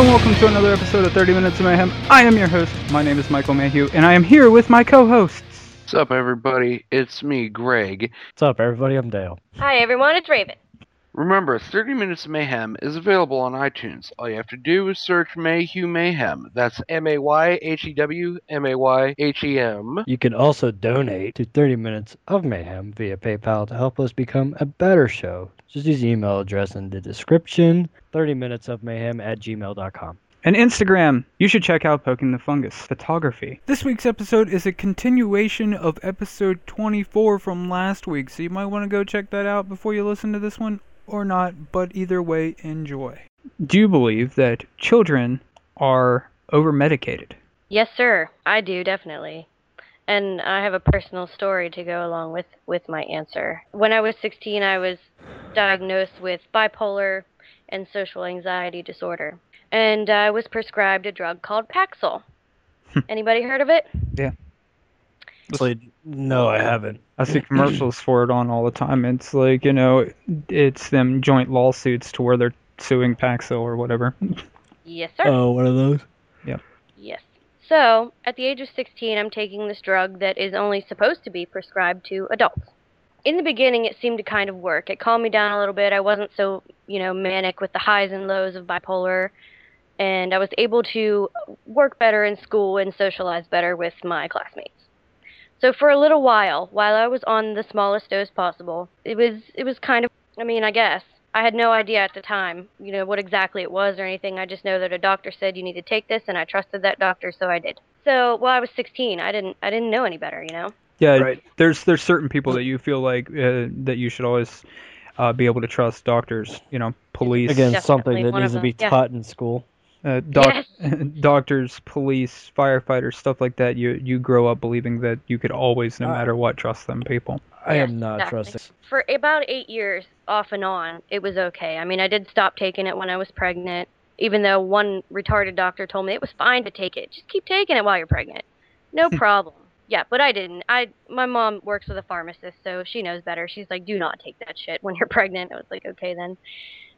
Hello and welcome to another episode of 30 Minutes of Mayhem. I am your host. My name is Michael Mayhew, and I am here with my co-hosts. What's up, everybody? It's me, Greg. What's up, everybody? I'm Dale. Hi everyone, it's Raven. Remember, 30 Minutes of Mayhem is available on iTunes. All you have to do is search Mayhew Mayhem. That's M A Y H E W M A Y H E M. You can also donate to 30 Minutes of Mayhem via PayPal to help us become a better show. Just use the email address in the description 30 Minutes of Mayhem at gmail.com. And Instagram, you should check out Poking the Fungus Photography. This week's episode is a continuation of episode 24 from last week, so you might want to go check that out before you listen to this one, or not, but either way, enjoy. Do you believe that children are over medicated? Yes, sir. I do definitely. And I have a personal story to go along with with my answer. When I was 16, I was diagnosed with bipolar and social anxiety disorder, and I was prescribed a drug called Paxil. Hmm. Anybody heard of it? Actually, no, I haven't. I see commercials for it on all the time. It's like, you know, it's them joint lawsuits to where they're suing Paxil or whatever. Yes, sir. Oh, one of those? Yep. Yes. So, at the age of 16, I'm taking this drug that is only supposed to be prescribed to adults. In the beginning, it seemed to kind of work. It calmed me down a little bit. I wasn't so, you know, manic with the highs and lows of bipolar. And I was able to work better in school and socialize better with my classmates. So for a little while, while I was on the smallest dose possible, it was it was kind of I mean, I guess I had no idea at the time, you know, what exactly it was or anything. I just know that a doctor said you need to take this, and I trusted that doctor, so I did. So, well, I was 16. I didn't, I didn't know any better, you know. Yeah, Right. there's there's certain people that you feel like uh, that you should always uh, be able to trust. Doctors, you know, police, Again, Definitely something that one needs to be them, yeah. taught in school. Uh, doc- Yes. doctors, police, firefighters, stuff like that. You you grow up believing that you could always, no Uh, matter what, trust them people. I Yes, am not exactly. trusting. For about eight years, off and on, it was okay. I mean, I did stop taking it when I was pregnant, even though one retarded doctor told me it was fine to take it. Just keep taking it while you're pregnant. No problem. Yeah, but I didn't. I my mom works with a pharmacist, so she knows better. She's like, "Do not take that shit when you're pregnant." I was like, "Okay then."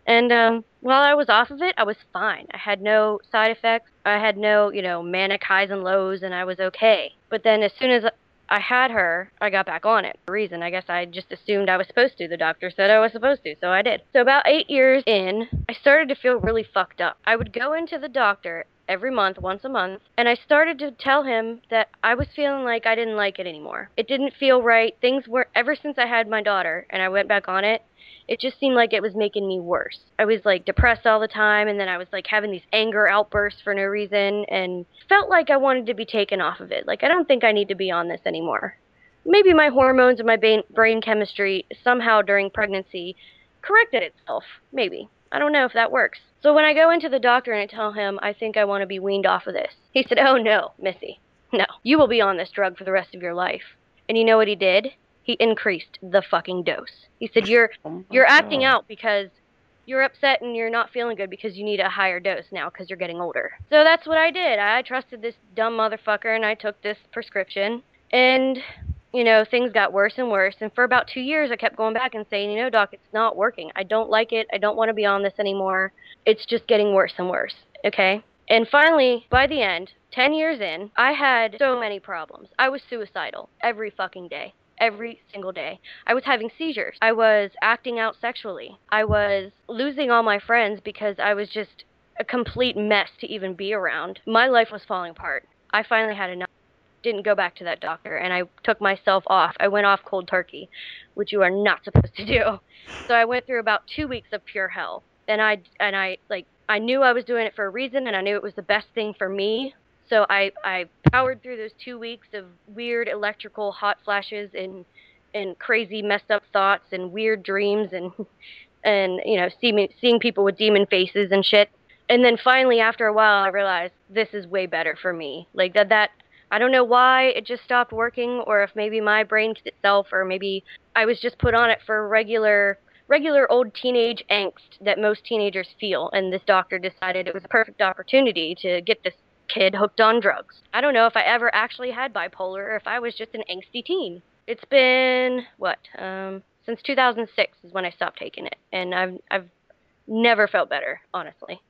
And um, while I was off of it, I was fine. I had no side effects. I had no, you know, manic highs and lows, and I was okay. But then as soon as I had her, I got back on it. For reason, I guess I just assumed I was supposed to. The doctor said I was supposed to, so I did. So about eight years in, I started to feel really fucked up. I would go into the doctor every month, once a month, and I started to tell him that I was feeling like I didn't like it anymore. It didn't feel right. Things were, ever since I had my daughter and I went back on it, it just seemed like it was making me worse. I was like depressed all the time, and then I was like having these anger outbursts for no reason, and felt like I wanted to be taken off of it. Like, I don't think I need to be on this anymore. Maybe my hormones and my brain, chemistry somehow during pregnancy corrected itself. Maybe. I don't know if that works. So when I go into the doctor and I tell him I think I want to be weaned off of this, he said, Oh no, Missy. No. You will be on this drug for the rest of your life. And you know what he did? He increased the fucking dose. He said, You're Oh you're acting out because you're upset and you're not feeling good because you need a higher dose now because you're getting older. So that's what I did. I trusted this dumb motherfucker and I took this prescription. And, you know, things got worse and worse. And for about two years, I kept going back and saying, you know, doc, it's not working. I don't like it. I don't want to be on this anymore. It's just getting worse and worse. Okay? And finally, by the end, 10 years in, I had so many problems. I was suicidal every fucking day. Every single day. I was having seizures. I was acting out sexually. I was losing all my friends because I was just a complete mess to even be around. My life was falling apart. I finally had enough. Didn't go back to that doctor and I took myself off. I went off cold turkey, which you are not supposed to do. So I went through about 2 weeks of pure hell. And I and I like I knew I was doing it for a reason and I knew it was the best thing for me. So I, I powered through those two weeks of weird electrical hot flashes and and crazy messed up thoughts and weird dreams and and you know seeing seeing people with demon faces and shit. And then finally after a while I realized this is way better for me. Like that that I don't know why it just stopped working, or if maybe my brain itself, or maybe I was just put on it for regular regular old teenage angst that most teenagers feel, and this doctor decided it was a perfect opportunity to get this kid hooked on drugs. I don't know if I ever actually had bipolar or if I was just an angsty teen. It's been what? Um since 2006 is when I stopped taking it, and I've I've never felt better, honestly.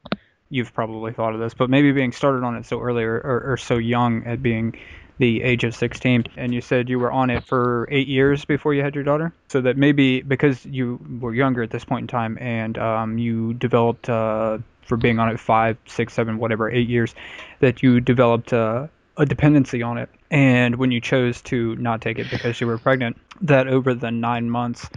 You've probably thought of this, but maybe being started on it so early or, or, or so young at being the age of 16, and you said you were on it for eight years before you had your daughter. So that maybe because you were younger at this point in time, and um, you developed uh, for being on it five, six, seven, whatever, eight years, that you developed uh, a dependency on it. And when you chose to not take it because you were pregnant, that over the nine months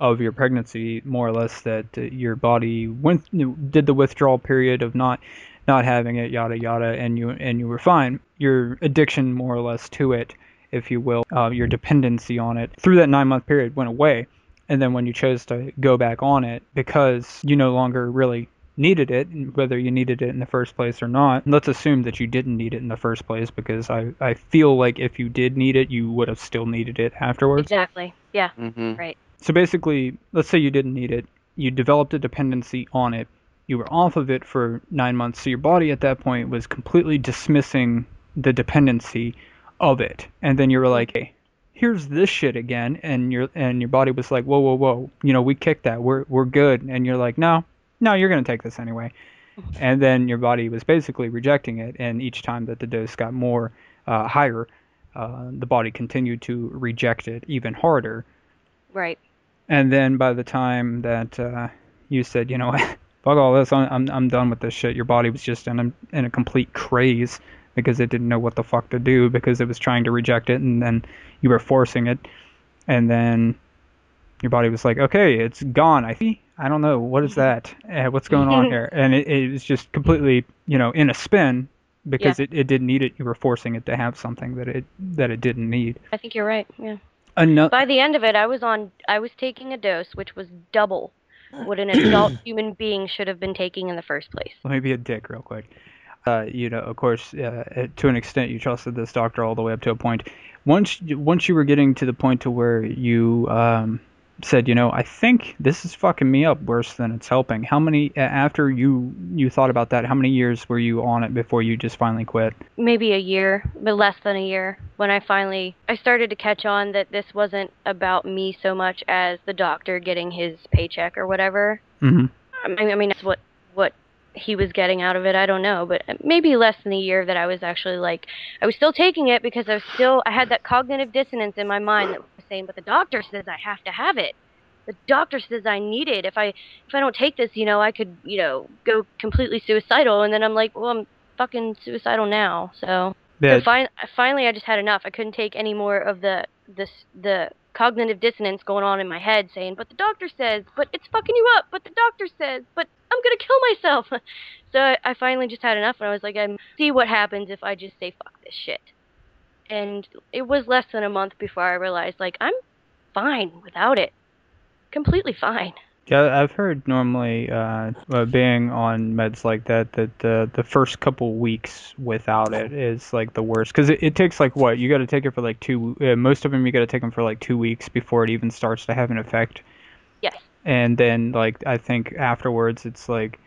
of your pregnancy, more or less, that uh, your body went did the withdrawal period of not not having it, yada yada, and you and you were fine. Your addiction, more or less, to it, if you will, uh, your dependency on it through that nine month period went away. And then when you chose to go back on it because you no longer really needed it, whether you needed it in the first place or not. Let's assume that you didn't need it in the first place because I, I feel like if you did need it, you would have still needed it afterwards. Exactly. Yeah. Mm-hmm. Right. So basically, let's say you didn't need it, you developed a dependency on it, you were off of it for nine months, so your body at that point was completely dismissing the dependency of it, and then you were like, hey. Here's this shit again, and your and your body was like, whoa, whoa, whoa, you know, we kicked that, we're we're good, and you're like, no, no, you're gonna take this anyway, and then your body was basically rejecting it, and each time that the dose got more uh, higher, uh, the body continued to reject it even harder, Right. And then by the time that uh, you said, you know, fuck all this, I'm, I'm done with this shit, your body was just in a in a complete craze because it didn't know what the fuck to do because it was trying to reject it, and then you were forcing it, and then your body was like, okay, it's gone. I. I don't know what is that. Uh, what's going on here? And it, it was just completely, you know, in a spin because it, it didn't need it. You were forcing it to have something that it that it didn't need. I think you're right. Yeah. Another. By the end of it, I was on. I was taking a dose which was double what an adult human being should have been taking in the first place. let me be a dick real quick. Uh, you know, of course, uh, to an extent, you trusted this doctor all the way up to a point. Once, once you were getting to the point to where you um, said, you know, I think this is fucking me up worse than it's helping. How many after you you thought about that? How many years were you on it before you just finally quit? Maybe a year, but less than a year. When I finally, I started to catch on that this wasn't about me so much as the doctor getting his paycheck or whatever. Mm-hmm. I mean, I mean, that's what what he was getting out of it. I don't know, but maybe less than a year that I was actually like, I was still taking it because I was still, I had that cognitive dissonance in my mind that saying, but the doctor says I have to have it. The doctor says I need it. If I if I don't take this, you know, I could, you know, go completely suicidal. And then I'm like, well, I'm fucking suicidal now. So Yeah, so fin- finally, I just had enough. I couldn't take any more of the this the cognitive dissonance going on in my head, saying, "But the doctor says, but it's fucking you up. But the doctor says, but I'm gonna kill myself." so I, I finally just had enough, and I was like, "I'm see what happens if I just say fuck this shit." And it was less than a month before I realized, like, I'm fine without it, completely fine. Yeah, I've heard normally uh, uh, being on meds like that that the the first couple weeks without it is like the worst because it, it takes like what you got to take it for like two. Uh, most of them you got to take them for like two weeks before it even starts to have an effect, Yes. and then like I think afterwards it's like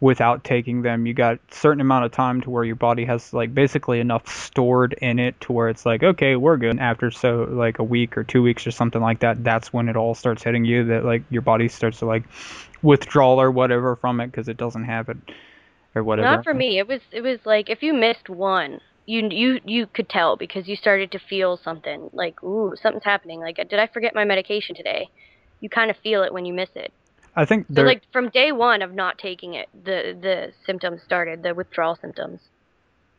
without taking them you got certain amount of time to where your body has like basically enough stored in it to where it's like okay we're good And after so like a week or two weeks or something like that that's when it all starts hitting you that like your body starts to like withdrawal or whatever from it because it doesn't have it or whatever Not for me. It was it was like if you missed one, you you you could tell because you started to feel something like ooh something's happening. Like uh, did I forget my medication today? You kind of feel it when you miss it. I think So like from day one of not taking it, the the symptoms started, the withdrawal symptoms.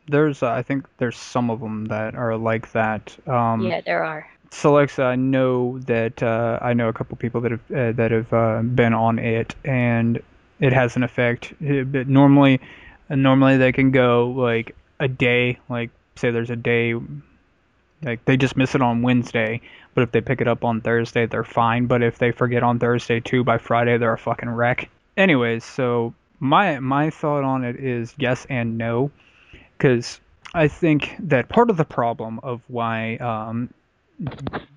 there's uh, i think there's some of them that are like that um yeah, there are. So, Alexa, I know that uh, I know a couple people that have uh, that have uh, been on it, and it has an effect. But normally, normally they can go like a day. Like, say there's a day, like they just miss it on Wednesday, but if they pick it up on Thursday, they're fine. But if they forget on Thursday too, by Friday they're a fucking wreck. Anyways, so my my thought on it is yes and no, because I think that part of the problem of why, um,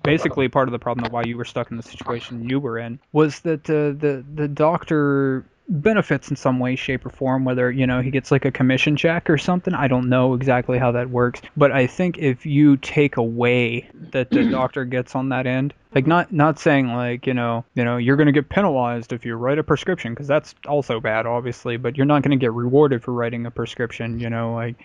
basically part of the problem of why you were stuck in the situation you were in was that uh, the the doctor benefits in some way, shape, or form. Whether you know he gets like a commission check or something, I don't know exactly how that works. But I think if you take away that the doctor gets on that end, like not not saying like you know you know you're going to get penalized if you write a prescription because that's also bad, obviously. But you're not going to get rewarded for writing a prescription. You know like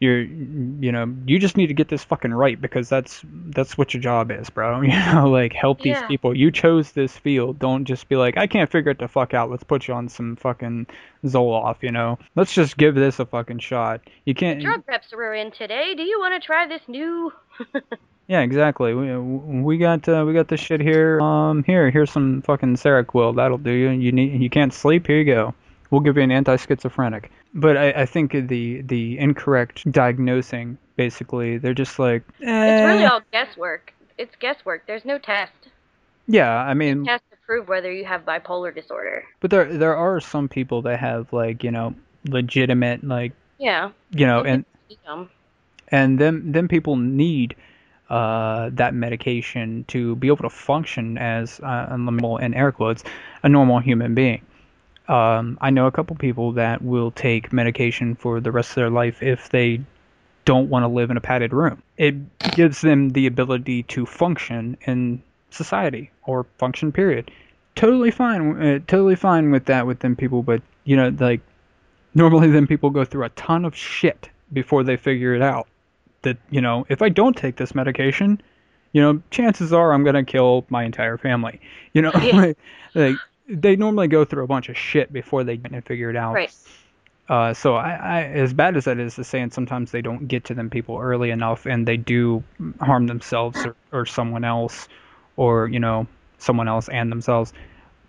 you're you know you just need to get this fucking right because that's that's what your job is bro. You know like help these Yeah. people. You chose this field. Don't just be like i can't figure it the fuck out. Let's put you on some fucking zoloft you know? Let's just give this a fucking shot. You can't Drug reps were in today. Do you want to try this new? yeah exactly. We, we got uh, we got this shit here. Um here here's some fucking seroquel. That'll do you. You need you can't sleep? Here you go. We'll give you an anti-schizophrenic but I, I think the the incorrect diagnosing basically they're just like It's really eh. all guesswork. It's guesswork. There's no test. yeah i mean Test to prove whether you have bipolar disorder. but there there are some people that have like you know legitimate like Yeah. you know and and them them people need uh, that medication to be able to function as uh, a normal in air quotes a normal human being. Um, I know a couple people that will take medication for the rest of their life if they don't want to live in a padded room. It gives them the ability to function in society or function period. Totally fine, uh, totally fine with that with them people, but you know like normally then people go through a ton of shit before they figure it out that you know if i don't take this medication you know chances are i'm going to kill my entire family you know Yeah. like, like they normally go through a bunch of shit before they can figure it out right. uh, so I, I, as bad as that is to say, and sometimes they don't get to them people early enough, and they do harm themselves or, or someone else, or you know someone else and themselves.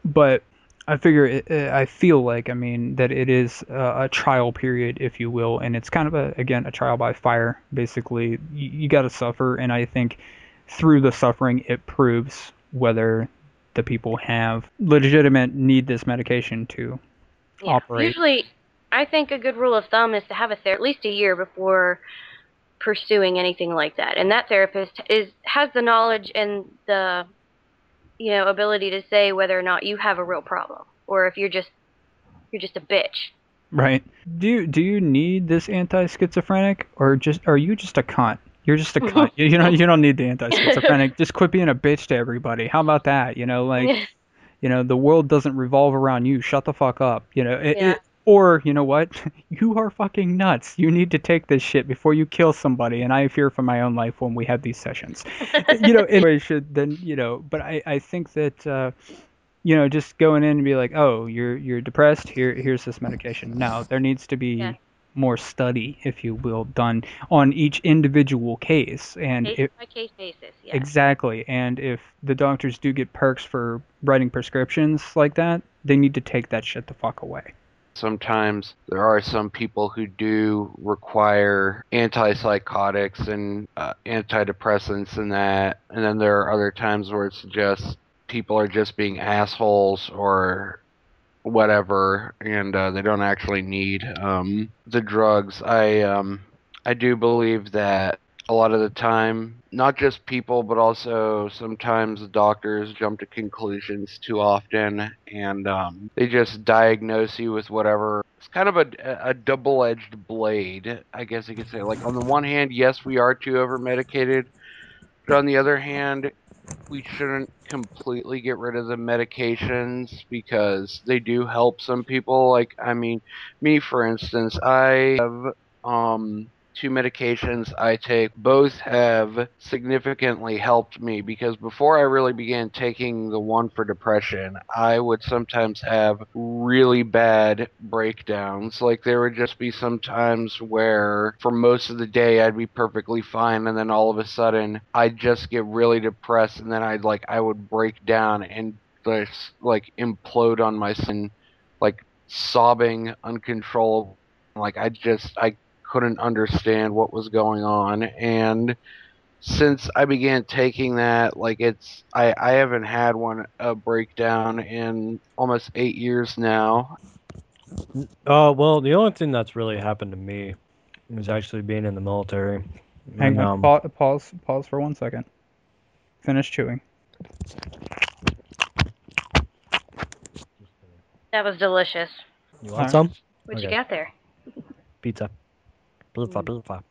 But I figure, it, I feel like, I mean, that it is a, a trial period, if you will, and it's kind of a again a trial by fire. Basically, you, you got to suffer, and I think through the suffering, it proves whether the people have legitimate need this medication to Yeah. operate. Usually, I think a good rule of thumb is to have a ther- at least a year before pursuing anything like that, and that therapist is has the knowledge and the you know ability to say whether or not you have a real problem or if you're just you're just a bitch. Right. Do you do you need this anti-schizophrenic or just are you just a cunt? You're just a cunt. You, you don't you don't need the anti-schizophrenic. just quit being a bitch to everybody. How about that? You know, like you know, the world doesn't revolve around you. Shut the fuck up. You know, it, Yeah. it, or you know what? You are fucking nuts. You need to take this shit before you kill somebody. And I fear for my own life when we have these sessions. you know, anyway, should then you know. But I I think that. uh you know, just going in and be like, "Oh, you're you're depressed. Here, here's this medication." No, there needs to be Yeah. More study, if you will, done on each individual case. And case if, by case basis. Yeah. exactly, and if the doctors do get perks for writing prescriptions like that, they need to take that shit the fuck away. Sometimes there are some people who do require antipsychotics and uh, antidepressants and that, and then there are other times where it's just people are just being assholes or whatever, and uh, they don't actually need um, the drugs. I um, I do believe that a lot of the time, not just people, but also sometimes doctors jump to conclusions too often, and um, they just diagnose you with whatever. It's kind of a, a double-edged blade, I guess you could say. Like on the one hand, yes, we are too over-medicated, but on the other hand, we shouldn't completely get rid of the medications because they do help some people. Like, I mean, me for instance, I have um two medications I take. Both have significantly helped me because before I really began taking the one for depression, I would sometimes have really bad breakdowns. Like there would just be some times where for most of the day I'd be perfectly fine and then all of a sudden I'd just get really depressed and then I'd like I would break down and just like implode on my like sobbing uncontrollable like I just I couldn't understand what was going on and since I began taking that like it's I I haven't had one a breakdown in almost 8 years now Uh, well, the only thing that's really happened to me was actually being in the military. Hang And, on. um, Pa- pause. Pause for one second. Finish chewing. That was delicious. you Alright. want some? What'd you get there? Pizza. Pizza, pizza.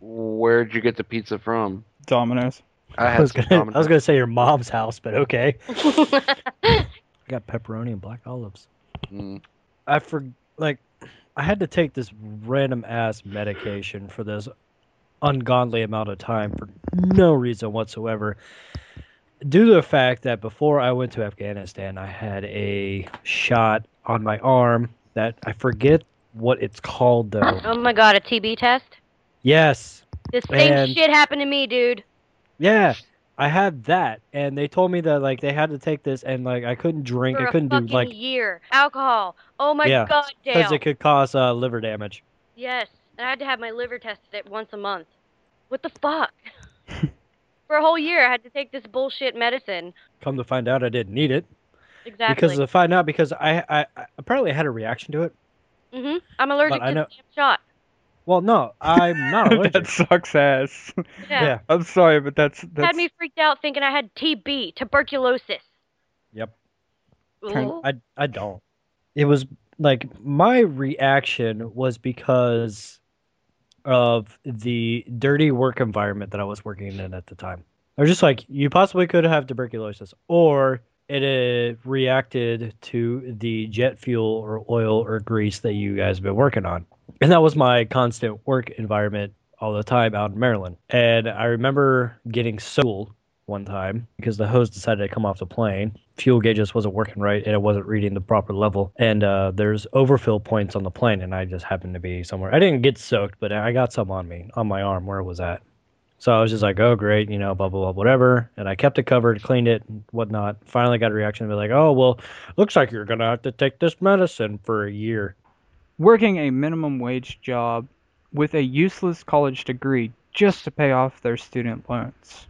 Where'd you get the pizza from? Domino's. I I was gonna, I was gonna say your mom's house, but okay. I got pepperoni and black olives. Mm. I for like, I had to take this random ass medication for this ungodly amount of time for no reason whatsoever. Due to the fact that before I went to Afghanistan, I had a shot on my arm that I forget what it's called though. oh my god, a TB test? Yes, This same And- shit happened to me, dude. yeah, I had that, and they told me that like they had to take this, and like I couldn't drink, For I couldn't do like a year. Alcohol. Oh my Yeah, god, because it could cause uh, liver damage. Yes. and I had to have my liver tested at once a month. What the fuck? For a whole year, I had to take this bullshit medicine. Come to find out, I didn't need it Exactly. because to find out because I, I, I apparently had a reaction to it. Hmm I'm allergic I to know- the damn shot. Well, no, I'm not allergic. that sucks ass. Yeah. yeah. I'm sorry, but that's that's. Had me freaked out thinking I had TB, tuberculosis. Yep. Turn- Ooh. I, I don't. It was like my reaction was because of the dirty work environment that I was working in at the time. I was just like, you possibly could have tuberculosis, or it uh, reacted to the jet fuel or oil or grease that you guys have been working on. And that was my constant work environment all the time out in Maryland. And I remember getting so one time because the hose decided to come off the plane. Fuel gauge just wasn't working right and it wasn't reading the proper level. And uh, there's overfill points on the plane, and I just happened to be somewhere. I didn't get soaked, but I got some on me, on my arm where it was at. So I was just like, oh, great, you know, blah, blah, blah, whatever. And I kept it covered, cleaned it, and whatnot. Finally got a reaction to be like, oh, well, looks like you're going to have to take this medicine for a year. working a minimum wage job with a useless college degree just to pay off their student loans.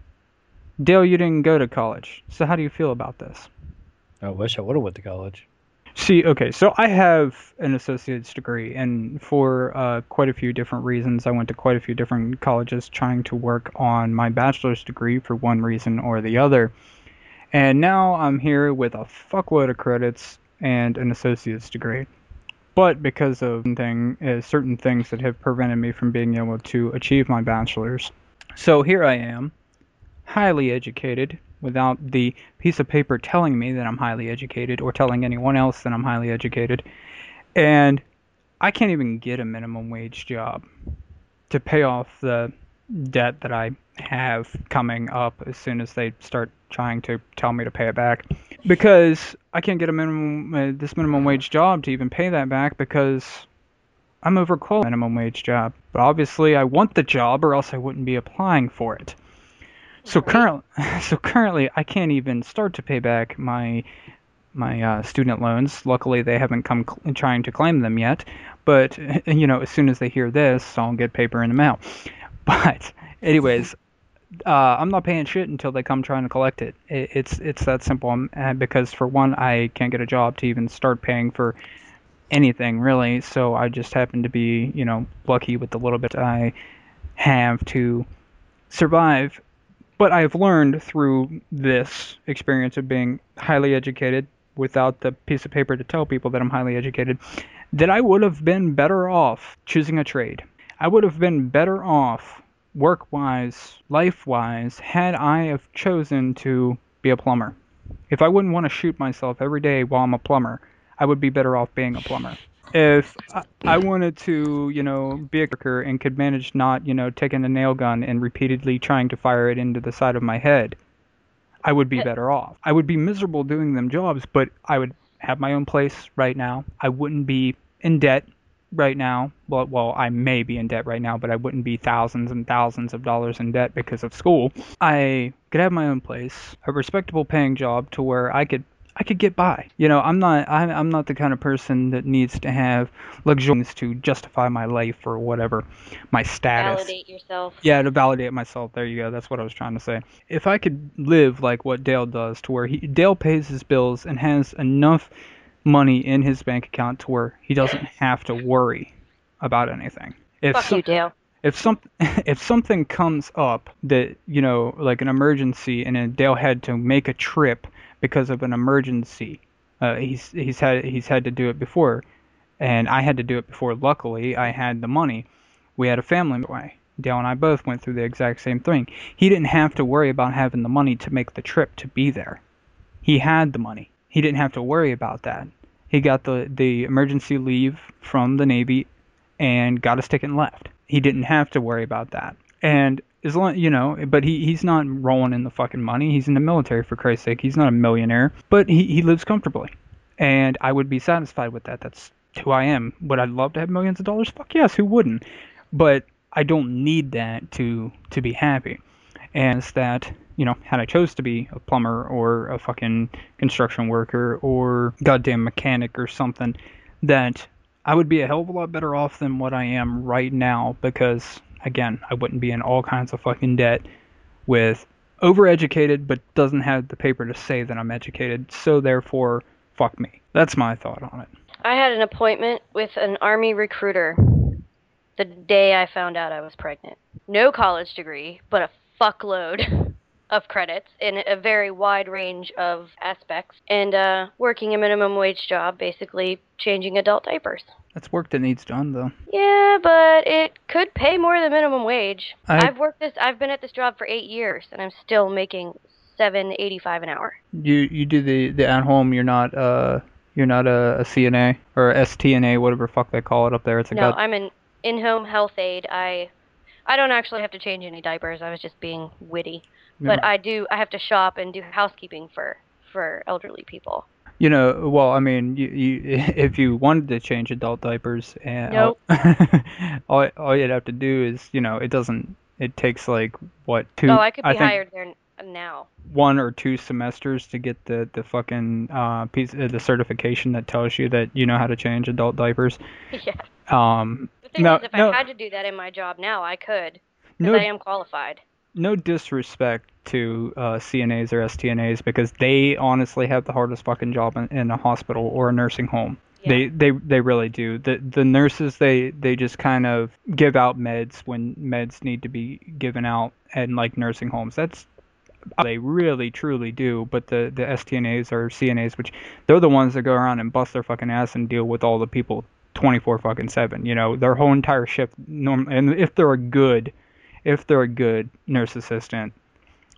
Dale, you didn't go to college, so how do you feel about this? I wish I would have went to college. See, okay, so I have an associate's degree, and for uh, quite a few different reasons, I went to quite a few different colleges trying to work on my bachelor's degree for one reason or the other. And now I'm here with a fuckload of credits and an associate's degree. But because of thing, uh, certain things that have prevented me from being able to achieve my bachelor's. So here I am, highly educated, without the piece of paper telling me that I'm highly educated or telling anyone else that I'm highly educated. And I can't even get a minimum wage job to pay off the debt that I have coming up as soon as they start trying to tell me to pay it back. Because I can't get a minimum uh, this minimum wage job to even pay that back because I'm overqualified minimum wage job. But obviously I want the job or else I wouldn't be applying for it. So currently, so currently, I can't even start to pay back my my uh, student loans. Luckily, they haven't come cl- trying to claim them yet. But you know, as soon as they hear this, I'll get paper in the mail. But anyways, uh, I'm not paying shit until they come trying to collect it. it it's it's that simple. Um, uh, because for one, I can't get a job to even start paying for anything really. So I just happen to be you know lucky with the little bit I have to survive but I've learned through this experience of being highly educated without the piece of paper to tell people that I'm highly educated that I would have been better off choosing a trade. I would have been better off work wise, life wise, had I have chosen to be a plumber. If I wouldn't want to shoot myself every day while I'm a plumber, I would be better off being a plumber. If I, I wanted to, you know, be a cooker and could manage not, you know, taking a nail gun and repeatedly trying to fire it into the side of my head, I would be better off. I would be miserable doing them jobs, but I would have my own place right now. I wouldn't be in debt right now. Well, well, I may be in debt right now, but I wouldn't be thousands and thousands of dollars in debt because of school. I could have my own place, a respectable paying job to where I could I could get by. You know, I'm not I'm, I'm not the kind of person that needs to have luxuries to justify my life or whatever, my status. Validate yourself. Yeah, to validate myself. There you go. That's what I was trying to say. If I could live like what Dale does, to where he Dale pays his bills and has enough money in his bank account to where he doesn't have to worry about anything. If Fuck some- you, Dale. if some if something comes up that you know like an emergency and then Dale had to make a trip because of an emergency. Uh, he's he's had he's had to do it before and I had to do it before. Luckily I had the money. We had a family way Dale and I both went through the exact same thing. He didn't have to worry about having the money to make the trip to be there. He had the money. He didn't have to worry about that. He got the the emergency leave from the navy and got his ticket and left. He didn't have to worry about that. And as long, you know, but he he's not rolling in the fucking money. He's in the military for Christ's sake. He's not a millionaire, but he he lives comfortably, and I would be satisfied with that. That's who I am. Would I love to have millions of dollars? Fuck yes, who wouldn't? But I don't need that to to be happy. And it's that you know, had I chose to be a plumber or a fucking construction worker or goddamn mechanic or something, that I would be a hell of a lot better off than what I am right now because, again, I wouldn't be in all kinds of fucking debt with overeducated but doesn't have the paper to say that I'm educated, so therefore, fuck me. That's my thought on it. I had an appointment with an army recruiter the day I found out I was pregnant. No college degree, but a fuckload of credits in a very wide range of aspects, and uh, working a minimum wage job, basically changing adult diapers. That's work that needs done, though. Yeah, but it could pay more than minimum wage. I- I've worked this. I've been at this job for eight years, and I'm still making seven eighty-five an hour. You you do the the at home. You're not uh you're not a, a CNA or a STNA, whatever fuck they call it up there. It's a No, god- I'm an in-home health aide. I, I don't actually have to change any diapers. I was just being witty. But I do. I have to shop and do housekeeping for for elderly people. You know, well, I mean, you, you if you wanted to change adult diapers, and Nope. all all you'd have to do is, you know, it doesn't. It takes like what two? oh, I could be think hired there now. one or two semesters to get the the fucking uh piece uh, the certification that tells you that you know how to change adult diapers. yeah. Um, The thing No, is, if no. I had to do that in my job now, I could. Because no I am qualified. No disrespect to uh, CNAs or STNAs because they honestly have the hardest fucking job in, in a hospital or a nursing home. Yeah. They they they really do. The the nurses they they just kind of give out meds when meds need to be given out and like nursing homes. That's they really truly do. But the the STNAs or CNAs, which they're the ones that go around and bust their fucking ass and deal with all the people 24 fucking 7. You know, their whole entire shift norm and if they're a good if they're a good nurse assistant,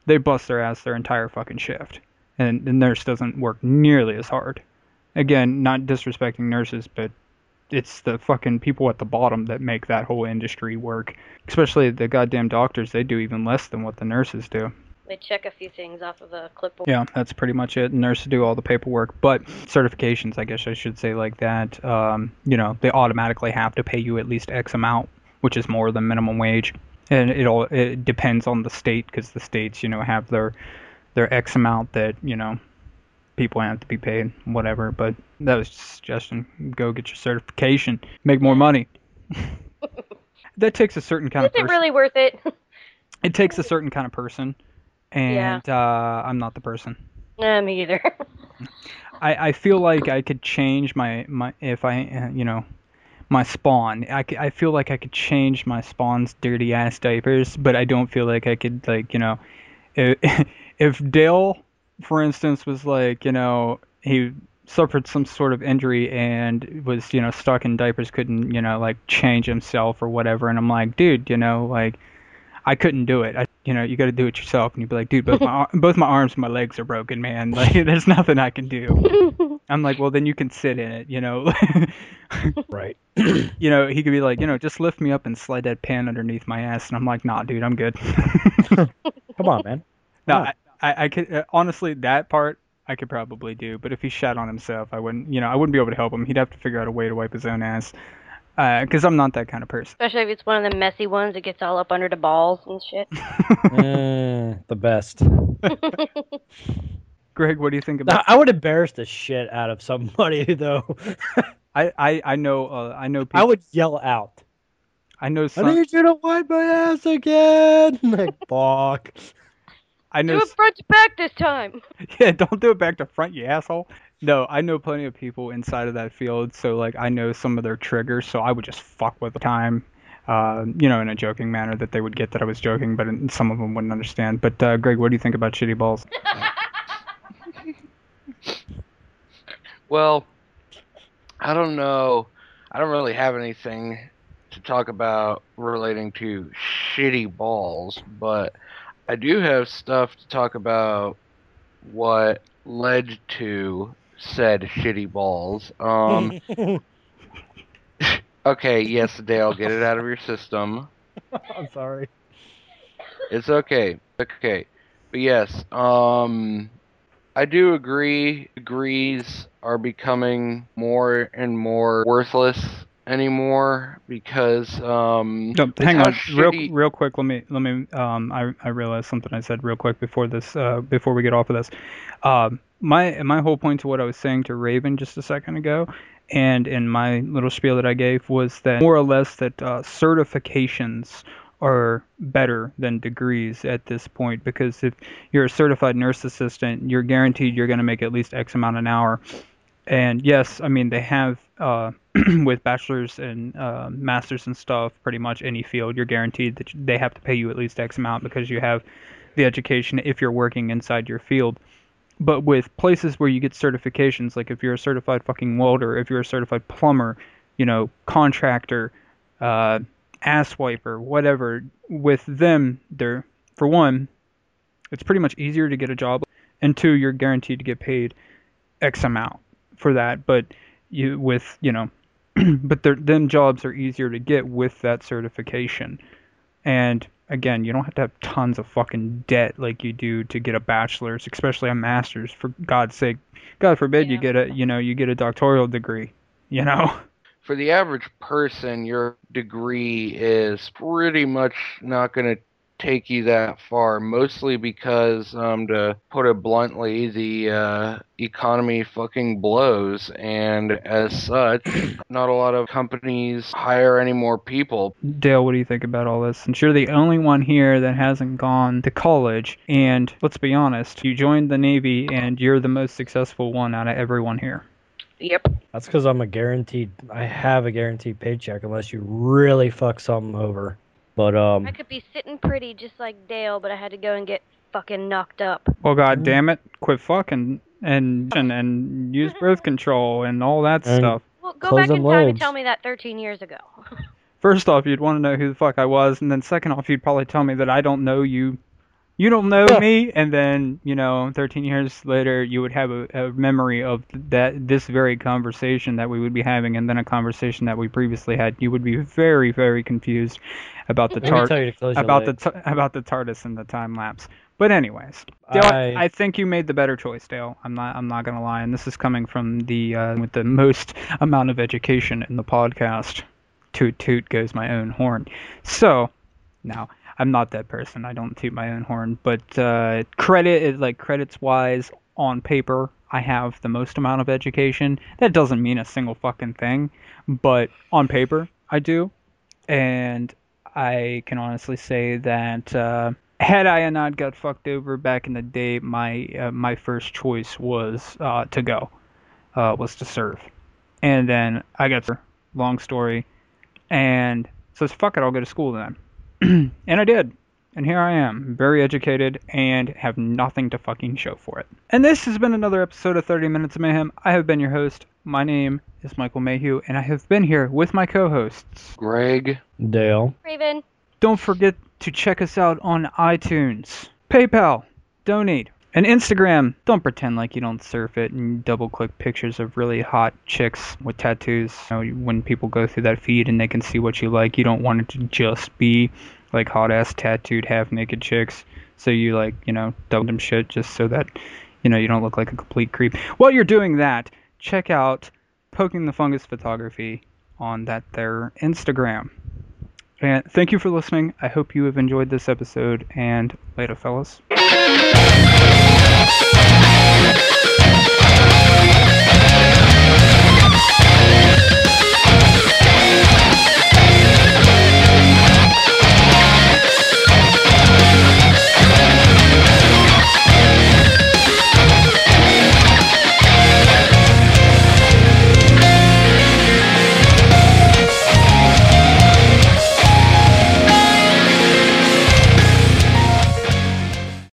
they bust their ass their entire fucking shift. And the nurse doesn't work nearly as hard. Again, not disrespecting nurses, but it's the fucking people at the bottom that make that whole industry work. Especially the goddamn doctors, they do even less than what the nurses do. They check a few things off of a clipboard. Yeah, that's pretty much it. Nurses do all the paperwork, but certifications, I guess I should say like that. Um, you know, they automatically have to pay you at least X amount, which is more than minimum wage, and it all it depends on the state because the states, you know, have their their X amount that you know people have to be paid, whatever. But that was just a suggestion. Go get your certification, make more money. that takes a certain kind Is of it really worth it? it takes a certain kind of person and uh, i'm not the person nah, me either. I, I feel like i could change my, my if i you know my spawn. I, I feel like i could change my spawn's dirty ass diapers but i don't feel like i could like you know if, if dale for instance was like you know he suffered some sort of injury and was you know stuck in diapers couldn't you know like change himself or whatever and i'm like dude you know like I couldn't do it. I, you know, you got to do it yourself. And you'd be like, dude, both my both my arms, and my legs are broken, man. Like, there's nothing I can do. I'm like, well, then you can sit in it, you know. Right. you know, he could be like, you know, just lift me up and slide that pan underneath my ass, and I'm like, nah, dude, I'm good. Come on, man. no, on. I, I, I could uh, honestly that part I could probably do, but if he shat on himself, I wouldn't. You know, I wouldn't be able to help him. He'd have to figure out a way to wipe his own ass. Because I'm not that kind of person. Especially if it's one of the messy ones that gets all up under the balls and shit. Mm, the best. Greg, what do you think Now, about? I would embarrass the shit out of somebody though. I, I, I know uh, I know people. I would yell out. I know I need you to wipe my ass again. like fuck. I know Do it front to back this time. Yeah, don't do it back to front, you asshole. No, I know plenty of people inside of that field, so like I know some of their triggers, so I would just fuck with the time. uh, you know, in a joking manner that they would get that I was joking, but some of them wouldn't understand. But uh, Greg, what do you think about shitty balls? well, I don't know. I don't really have anything to talk about relating to shitty balls, but I do have stuff to talk about what led to said shitty balls. Um, okay, yes, Dale, get it out of your system. I'm sorry. It's okay. Okay. But yes, um I do agree degrees are becoming more and more worthless anymore because um no, hang on shitty... real real quick let me let me um I I realized something I said real quick before this uh before we get off of this um my my whole point to what I was saying to Raven just a second ago and in my little spiel that I gave was that more or less that uh, certifications are better than degrees at this point because if you're a certified nurse assistant, you're guaranteed you're going to make at least X amount an hour. And yes, I mean they have uh, with bachelors and uh, masters and stuff, pretty much any field, you're guaranteed that they have to pay you at least X amount because you have the education if you're working inside your field. But with places where you get certifications, like if you're a certified fucking welder, if you're a certified plumber, you know, contractor, uh, ass wiper, whatever, with them, they're, for one, it's pretty much easier to get a job, and two, you're guaranteed to get paid X amount for that. But you, with, you know, but then jobs are easier to get with that certification. And again, you don't have to have tons of fucking debt like you do to get a bachelor's, especially a master's. For God's sake, God forbid yeah. you get a you know you get a doctoral degree. You know. For the average person, your degree is pretty much not going to take you that far, mostly because, um, to put it bluntly, the uh, economy fucking blows, and as such, not a lot of companies hire any more people. Dale, what do you think about all this? Since you're the only one here that hasn't gone to college, and let's be honest, you joined the Navy, and you're the most successful one out of everyone here. Yep. That's because I'm a guaranteed. I have a guaranteed paycheck unless you really fuck something over. But um, I could be sitting pretty just like Dale, but I had to go and get fucking knocked up. Well, god damn it, quit fucking and and, and use birth control and all that and stuff. Well, go back in time legs. and tell me that 13 years ago. First off, you'd want to know who the fuck I was, and then second off, you'd probably tell me that I don't know you. You don't know me, and then you know, 13 years later, you would have a, a memory of that this very conversation that we would be having, and then a conversation that we previously had. You would be very, very confused, about the tar- about the t- about the TARDIS and the time lapse. But anyways, Dale, I... I think you made the better choice, Dale. I'm not I'm not gonna lie, and this is coming from the uh, with the most amount of education in the podcast. Toot toot goes my own horn. So now I'm not that person. I don't toot my own horn, but uh, credit is like credits wise on paper. I have the most amount of education. That doesn't mean a single fucking thing, but on paper I do. And I can honestly say that uh, had I not got fucked over back in the day, my uh, my first choice was uh, to go, uh, was to serve, and then I got long story, and so it's fuck it, I'll go to school then, and I did, and here I am, very educated and have nothing to fucking show for it. And this has been another episode of 30 Minutes of Mayhem. I have been your host. My name is Michael Mayhew, and I have been here with my co-hosts, Greg, Dale, Raven. Don't forget to check us out on iTunes, PayPal, donate, and Instagram. Don't pretend like you don't surf it and double click pictures of really hot chicks with tattoos. You know, when people go through that feed and they can see what you like, you don't want it to just be like hot ass tattooed half naked chicks. So you like, you know, double them shit just so that, you know, you don't look like a complete creep. While you're doing that, check out Poking the Fungus Photography on that their Instagram. And thank you for listening. I hope you have enjoyed this episode, and later, fellas.